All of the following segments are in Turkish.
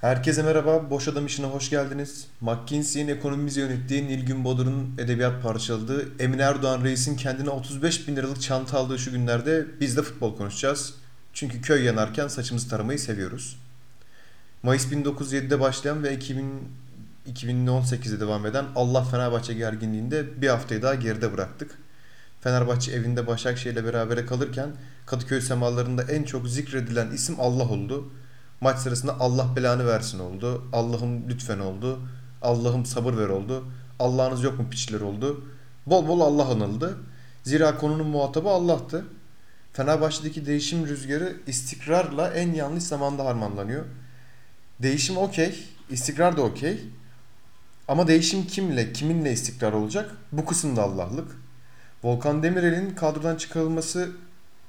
Herkese merhaba, Boş Adam işine hoş geldiniz. McKinsey'in ekonomimizi yönettiği Nilgün Bodur'un edebiyat parçaladığı Emin Erdoğan Reis'in kendine 35 bin liralık çanta aldığı şu günlerde biz de futbol konuşacağız. Çünkü köy yanarken saçımızı taramayı seviyoruz. Mayıs 1907'de başlayan ve 2000, 2018'de devam eden Allah Fenerbahçe gerginliğinde bir haftayı daha geride bıraktık. Fenerbahçe evinde Başakşehir'le berabere kalırken Kadıköy semalarında en çok zikredilen isim Allah oldu. Maç sırasında Allah belanı versin oldu. Allah'ım lütfen oldu. Allah'ım sabır ver oldu. Allah'ınız yok mu piçler oldu. Bol bol Allah anıldı. Zira konunun muhatabı Allah'tı. Fenerbahçe'deki değişim rüzgarı istikrarla en yanlış zamanda harmanlanıyor. Değişim okey, istikrar da okey. Ama değişim kimle, kiminle istikrar olacak? Bu kısımda Allah'lık. Volkan Demirel'in kadrodan çıkarılması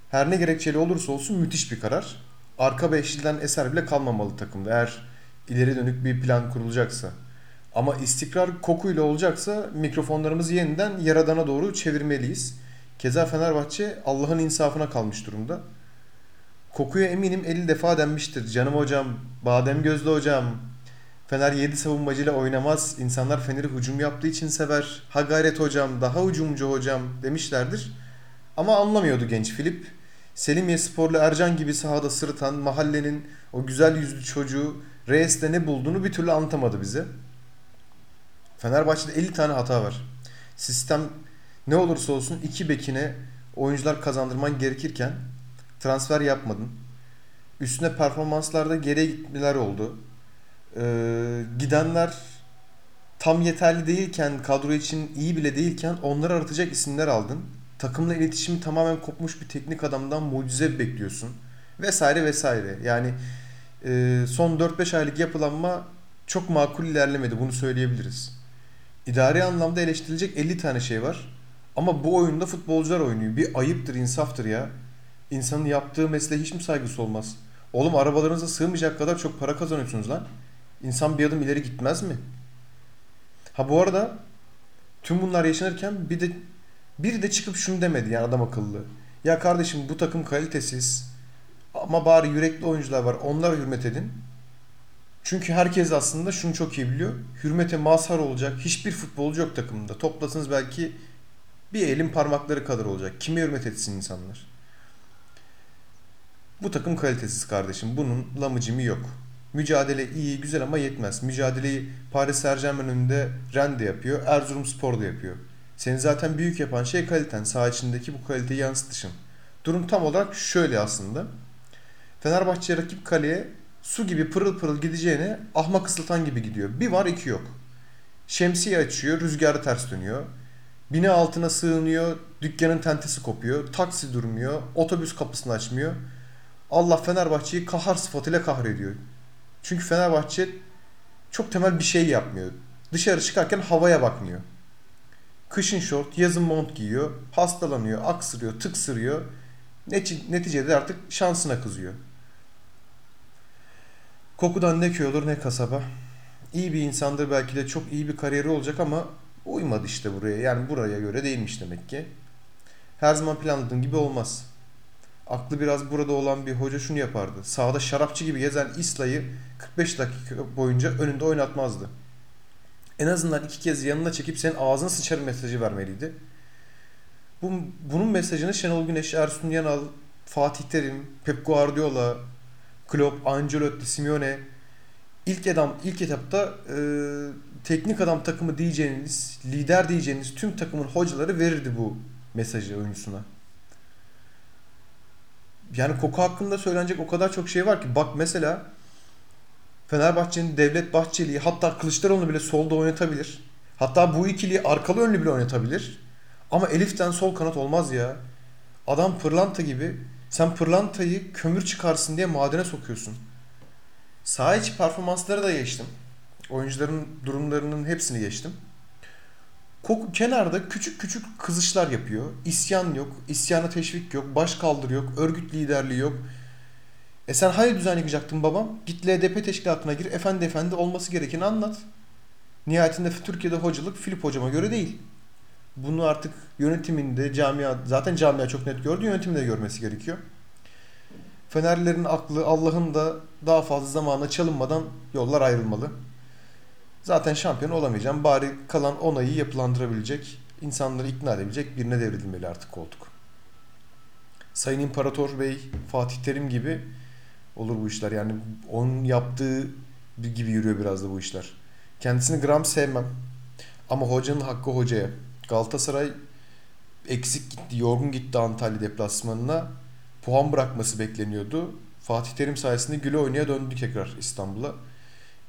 her ne gerekçeli olursa olsun müthiş bir karar. Arka beşliden eser bile kalmamalı takımda eğer ileri dönük bir plan kurulacaksa. Ama istikrar kokuyla olacaksa mikrofonlarımızı yeniden yaradana doğru çevirmeliyiz. Keza Fenerbahçe Allah'ın insafına kalmış durumda. Kokuya eminim 50 defa denmiştir. Canım hocam, badem gözlü hocam. Fener 7 savunmacıyla oynamaz. İnsanlar Fener'i hücum yaptığı için sever. Ha gayret hocam, daha hücumcu hocam demişlerdir. Ama anlamıyordu genç Filip. Selimiye Sporlu Ercan gibi sahada sırıtan mahallenin o güzel yüzlü çocuğu Reis'te ne bulduğunu bir türlü anlatamadı bize. Fenerbahçe'de 50 tane hata var. Sistem ne olursa olsun iki bekine oyuncular kazandırman gerekirken transfer yapmadın. Üstüne performanslarda geriye gitmeler oldu. Ee, gidenler tam yeterli değilken, kadro için iyi bile değilken onları aratacak isimler aldın. Takımla iletişimi tamamen kopmuş bir teknik adamdan mucize bekliyorsun. Vesaire vesaire. Yani e, son 4-5 aylık yapılanma çok makul ilerlemedi. Bunu söyleyebiliriz. İdari anlamda eleştirilecek 50 tane şey var. Ama bu oyunda futbolcular oynuyor. Bir ayıptır, insaftır ya. İnsanın yaptığı mesleğe hiç mi saygısı olmaz? Oğlum arabalarınıza sığmayacak kadar çok para kazanıyorsunuz lan. İnsan bir adım ileri gitmez mi? Ha bu arada tüm bunlar yaşanırken bir de biri de çıkıp şunu demedi yani adam akıllı. Ya kardeşim bu takım kalitesiz ama bari yürekli oyuncular var. Onlara hürmet edin. Çünkü herkes aslında şunu çok iyi biliyor. Hürmete mazhar olacak hiçbir futbolcu yok takımda. Toplasanız belki bir elin parmakları kadar olacak. Kime hürmet etsin insanlar? Bu takım kalitesiz kardeşim. Bunun lamıcımı yok. Mücadele iyi, güzel ama yetmez. Mücadeleyi Paris Saint Germain önünde Rende yapıyor. Erzurumspor da yapıyor. Seni zaten büyük yapan şey kaliten. Saha içindeki bu kaliteyi yansıtışın. Durum tam olarak şöyle aslında. Fenerbahçe rakip kaleye su gibi pırıl pırıl gideceğine ahmak ısıtan gibi gidiyor. Bir var iki yok. Şemsiye açıyor, rüzgarı ters dönüyor. Bina altına sığınıyor, dükkanın tentesi kopuyor, taksi durmuyor, otobüs kapısını açmıyor. Allah Fenerbahçe'yi kahar sıfatıyla kahrediyor. Çünkü Fenerbahçe çok temel bir şey yapmıyor. Dışarı çıkarken havaya bakmıyor. Kışın şort, yazın mont giyiyor, hastalanıyor, aksırıyor, tıksırıyor. Neticede artık şansına kızıyor. Kokudan ne köy olur ne kasaba. İyi bir insandır belki de çok iyi bir kariyeri olacak ama uymadı işte buraya. Yani buraya göre değilmiş demek ki. Her zaman planladığın gibi olmaz. Aklı biraz burada olan bir hoca şunu yapardı. Sahada şarapçı gibi gezen İsla'yı 45 dakika boyunca önünde oynatmazdı. En azından iki kez yanına çekip senin ağzını sıçarım mesajı vermeliydi. Bu, bunun mesajını Şenol Güneş, Ersun Yanal, Fatih Terim, Pep Guardiola, Klopp, Ancelotti, Simeone ilk adam ilk etapta e, teknik adam takımı diyeceğiniz, lider diyeceğiniz tüm takımın hocaları verirdi bu mesajı oyuncusuna. Yani Koku hakkında söylenecek o kadar çok şey var ki. Bak mesela Fenerbahçe'nin Devlet Bahçeli'yi hatta Kılıçdaroğlu'nu bile solda oynatabilir. Hatta bu ikiliyi arkalı önlü bile oynatabilir. Ama Elif'ten sol kanat olmaz ya. Adam pırlanta gibi. Sen pırlantayı kömür çıkarsın diye madene sokuyorsun. Saha içi performansları da geçtim. Oyuncuların durumlarının hepsini geçtim. Koku kenarda küçük küçük kızışlar yapıyor. İsyan yok, isyana teşvik yok, baş kaldır yok, örgüt liderliği yok. E sen hayır düzen yıkacaktın babam. Git LDP teşkilatına gir, efendi efendi olması gerekeni anlat. Nihayetinde Türkiye'de hocalık Filip hocama göre değil. Bunu artık yönetiminde, camia, zaten camia çok net gördü, yönetiminde görmesi gerekiyor. Fenerlerin aklı Allah'ın da daha fazla zamana çalınmadan yollar ayrılmalı. Zaten şampiyon olamayacağım. Bari kalan onayı yapılandırabilecek, insanları ikna edebilecek birine devredilmeli artık koltuk. Sayın İmparator Bey, Fatih Terim gibi olur bu işler. Yani onun yaptığı gibi yürüyor biraz da bu işler. Kendisini gram sevmem. Ama hocanın hakkı hocaya. Galatasaray eksik gitti, yorgun gitti Antalya deplasmanına. Puan bırakması bekleniyordu. Fatih Terim sayesinde güle oynaya döndü tekrar İstanbul'a.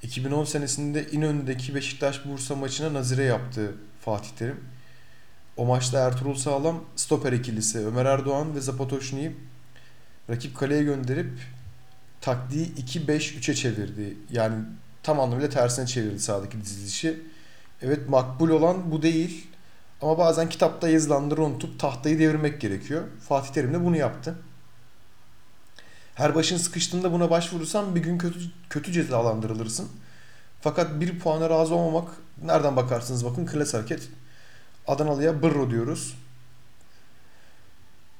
2010 senesinde İnönü'deki Beşiktaş-Bursa maçına nazire yaptı Fatih Terim. O maçta Ertuğrul Sağlam stoper ikilisi Ömer Erdoğan ve Zapatoşni'yi rakip kaleye gönderip taktiği 2-5-3'e çevirdi. Yani tam anlamıyla tersine çevirdi sahadaki dizilişi. Evet makbul olan bu değil. Ama bazen kitapta yazılanları unutup tahtayı devirmek gerekiyor. Fatih Terim de bunu yaptı. Her başın sıkıştığında buna başvurursan bir gün kötü, kötü cezalandırılırsın. Fakat bir puana razı olmamak nereden bakarsınız bakın klas hareket. Adanalı'ya bırro diyoruz.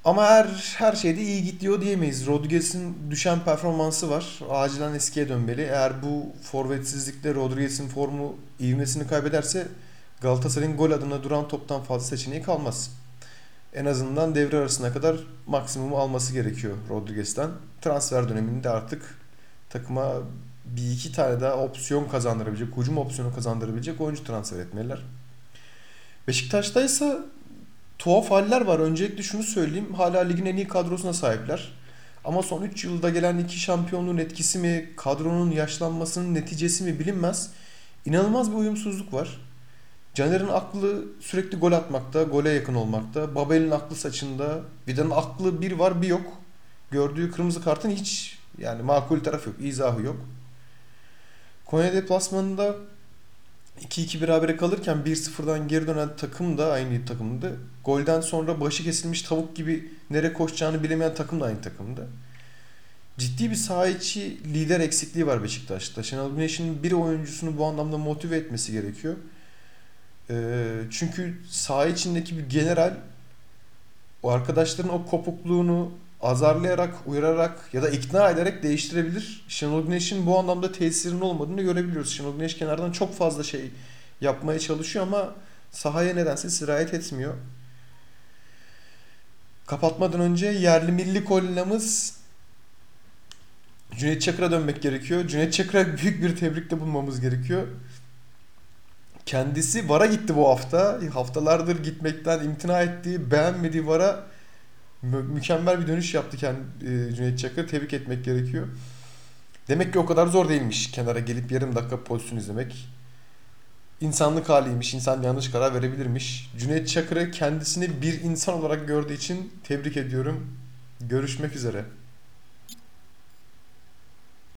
Ama her her şeyde iyi gidiyor diyemeyiz. Rodriguez'in düşen performansı var. Acilen eskiye dönmeli. Eğer bu forvetsizlikle Rodriguez'in formu ivmesini kaybederse Galatasaray'ın gol adına duran toptan fazla seçeneği kalmaz. En azından devre arasına kadar maksimumu alması gerekiyor Rodriguez'ten. Transfer döneminde artık takıma bir iki tane daha opsiyon kazandırabilecek, hücum opsiyonu kazandırabilecek oyuncu transfer etmeliler. Beşiktaş'ta ise tuhaf haller var. Öncelikle şunu söyleyeyim. Hala ligin en iyi kadrosuna sahipler. Ama son 3 yılda gelen iki şampiyonluğun etkisi mi, kadronun yaşlanmasının neticesi mi bilinmez. İnanılmaz bir uyumsuzluk var. Caner'in aklı sürekli gol atmakta, gole yakın olmakta. Babel'in aklı saçında. Vida'nın aklı bir var bir yok. Gördüğü kırmızı kartın hiç yani makul taraf yok, izahı yok. Konya deplasmanında 2-2 berabere kalırken 1-0'dan geri dönen takım da aynı takımdı. Golden sonra başı kesilmiş tavuk gibi nereye koşacağını bilemeyen takım da aynı takımdı. Ciddi bir saha içi lider eksikliği var Beşiktaş'ta. Şenol Güneş'in bir oyuncusunu bu anlamda motive etmesi gerekiyor. Ee, çünkü saha içindeki bir general o arkadaşların o kopukluğunu azarlayarak, uyararak ya da ikna ederek değiştirebilir. Şenol Güneş'in bu anlamda tesirinin olmadığını görebiliyoruz. Şenol Güneş kenardan çok fazla şey yapmaya çalışıyor ama sahaya nedense sirayet etmiyor. Kapatmadan önce yerli milli kolinamız Cüneyt Çakır'a dönmek gerekiyor. Cüneyt Çakır'a büyük bir tebrikte bulmamız gerekiyor. Kendisi VAR'a gitti bu hafta. Haftalardır gitmekten imtina ettiği, beğenmediği VAR'a mü- mükemmel bir dönüş yaptı kendi e, Cüneyt Çakır. Tebrik etmek gerekiyor. Demek ki o kadar zor değilmiş kenara gelip yarım dakika pozisyon izlemek. İnsanlık haliymiş. İnsan yanlış karar verebilirmiş. Cüneyt Çakır'ı kendisini bir insan olarak gördüğü için tebrik ediyorum. Görüşmek üzere.